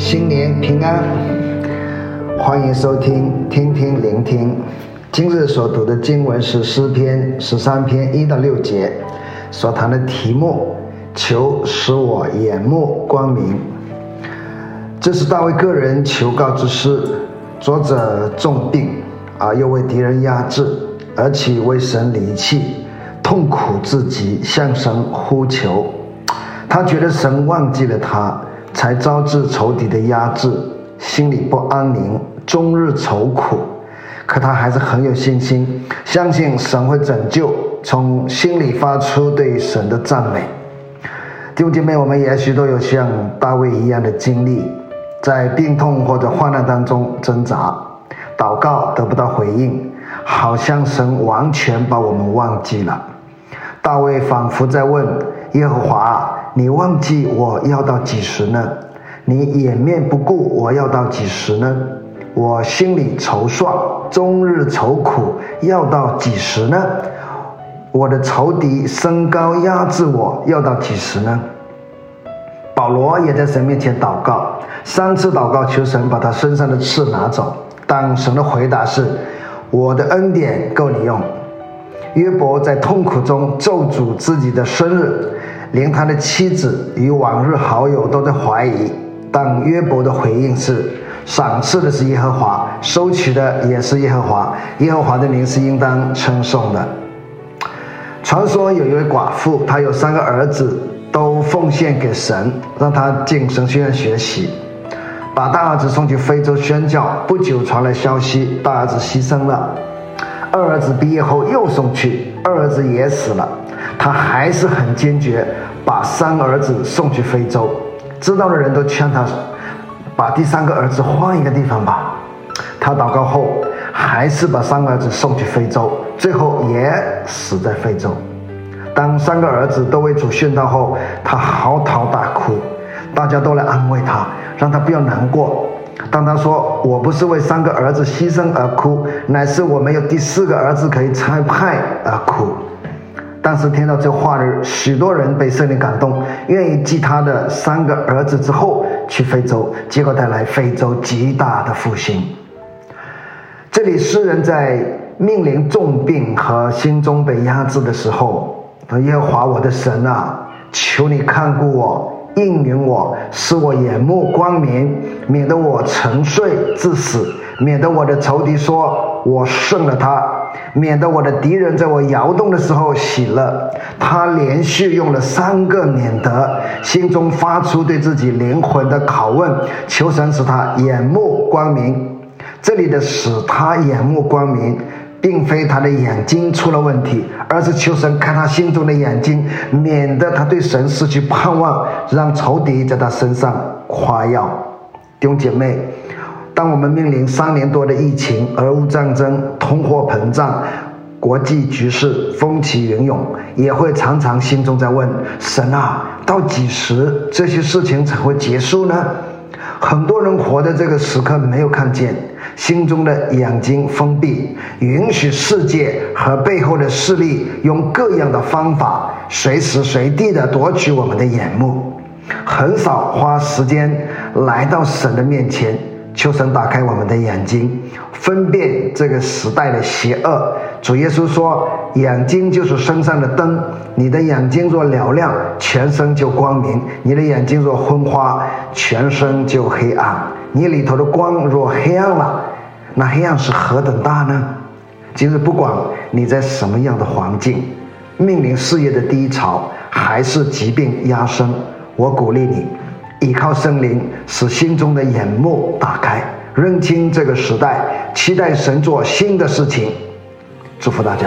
新年平安，欢迎收听听听聆听。今日所读的经文是诗篇十三篇一到六节，所谈的题目：求使我眼目光明。这是大卫个人求告之诗，作者重病啊，又为敌人压制，而且为神离弃，痛苦至极，向神呼求。他觉得神忘记了他。才招致仇敌的压制，心里不安宁，终日愁苦。可他还是很有信心，相信神会拯救，从心里发出对神的赞美。弟兄姐妹，我们也许都有像大卫一样的经历，在病痛或者患难当中挣扎，祷告得不到回应，好像神完全把我们忘记了。大卫仿佛在问耶和华。你忘记我要到几时呢？你掩面不顾我要到几时呢？我心里愁算，终日愁苦，要到几时呢？我的仇敌升高压制我，要到几时呢？保罗也在神面前祷告，三次祷告求神把他身上的刺拿走，但神的回答是：我的恩典够你用。约伯在痛苦中咒诅自己的生日。连他的妻子与往日好友都在怀疑，但约伯的回应是：赏赐的是耶和华，收取的也是耶和华，耶和华的名是应当称颂的。传说有一位寡妇，她有三个儿子，都奉献给神，让他进神学院学习，把大儿子送去非洲宣教。不久传来消息，大儿子牺牲了。二儿子毕业后又送去，二儿子也死了。他还是很坚决，把三儿子送去非洲。知道的人都劝他，把第三个儿子换一个地方吧。他祷告后，还是把三个儿子送去非洲，最后也死在非洲。当三个儿子都为主殉道后，他嚎啕大哭，大家都来安慰他，让他不要难过。当他说：“我不是为三个儿子牺牲而哭，乃是我没有第四个儿子可以差派而哭。”但是听到这话的许多人被圣灵感动，愿意继他的三个儿子之后去非洲，结果带来非洲极大的复兴。这里诗人在面临重病和心中被压制的时候，说：“耶和华我的神啊，求你看顾我。”应允我，使我眼目光明，免得我沉睡至死；免得我的仇敌说我胜了他；免得我的敌人在我摇动的时候喜乐。他连续用了三个“免得”，心中发出对自己灵魂的拷问，求神使他眼目光明。这里的“使他眼目光明”。并非他的眼睛出了问题，而是求神开他心中的眼睛，免得他对神失去盼望，让仇敌在他身上夸耀。弟兄姐妹，当我们面临三年多的疫情、俄乌战争、通货膨胀、国际局势风起云涌，也会常常心中在问：神啊，到几时这些事情才会结束呢？很多人活在这个时刻没有看见，心中的眼睛封闭，允许世界和背后的势力用各样的方法，随时随地的夺取我们的眼目，很少花时间来到神的面前。求神打开我们的眼睛，分辨这个时代的邪恶。主耶稣说：“眼睛就是身上的灯，你的眼睛若嘹亮，全身就光明；你的眼睛若昏花，全身就黑暗。你里头的光若黑暗了，那黑暗是何等大呢？”今日不管你在什么样的环境，面临事业的低潮，还是疾病压身，我鼓励你。依靠圣灵，使心中的眼目打开，认清这个时代，期待神做新的事情。祝福大家。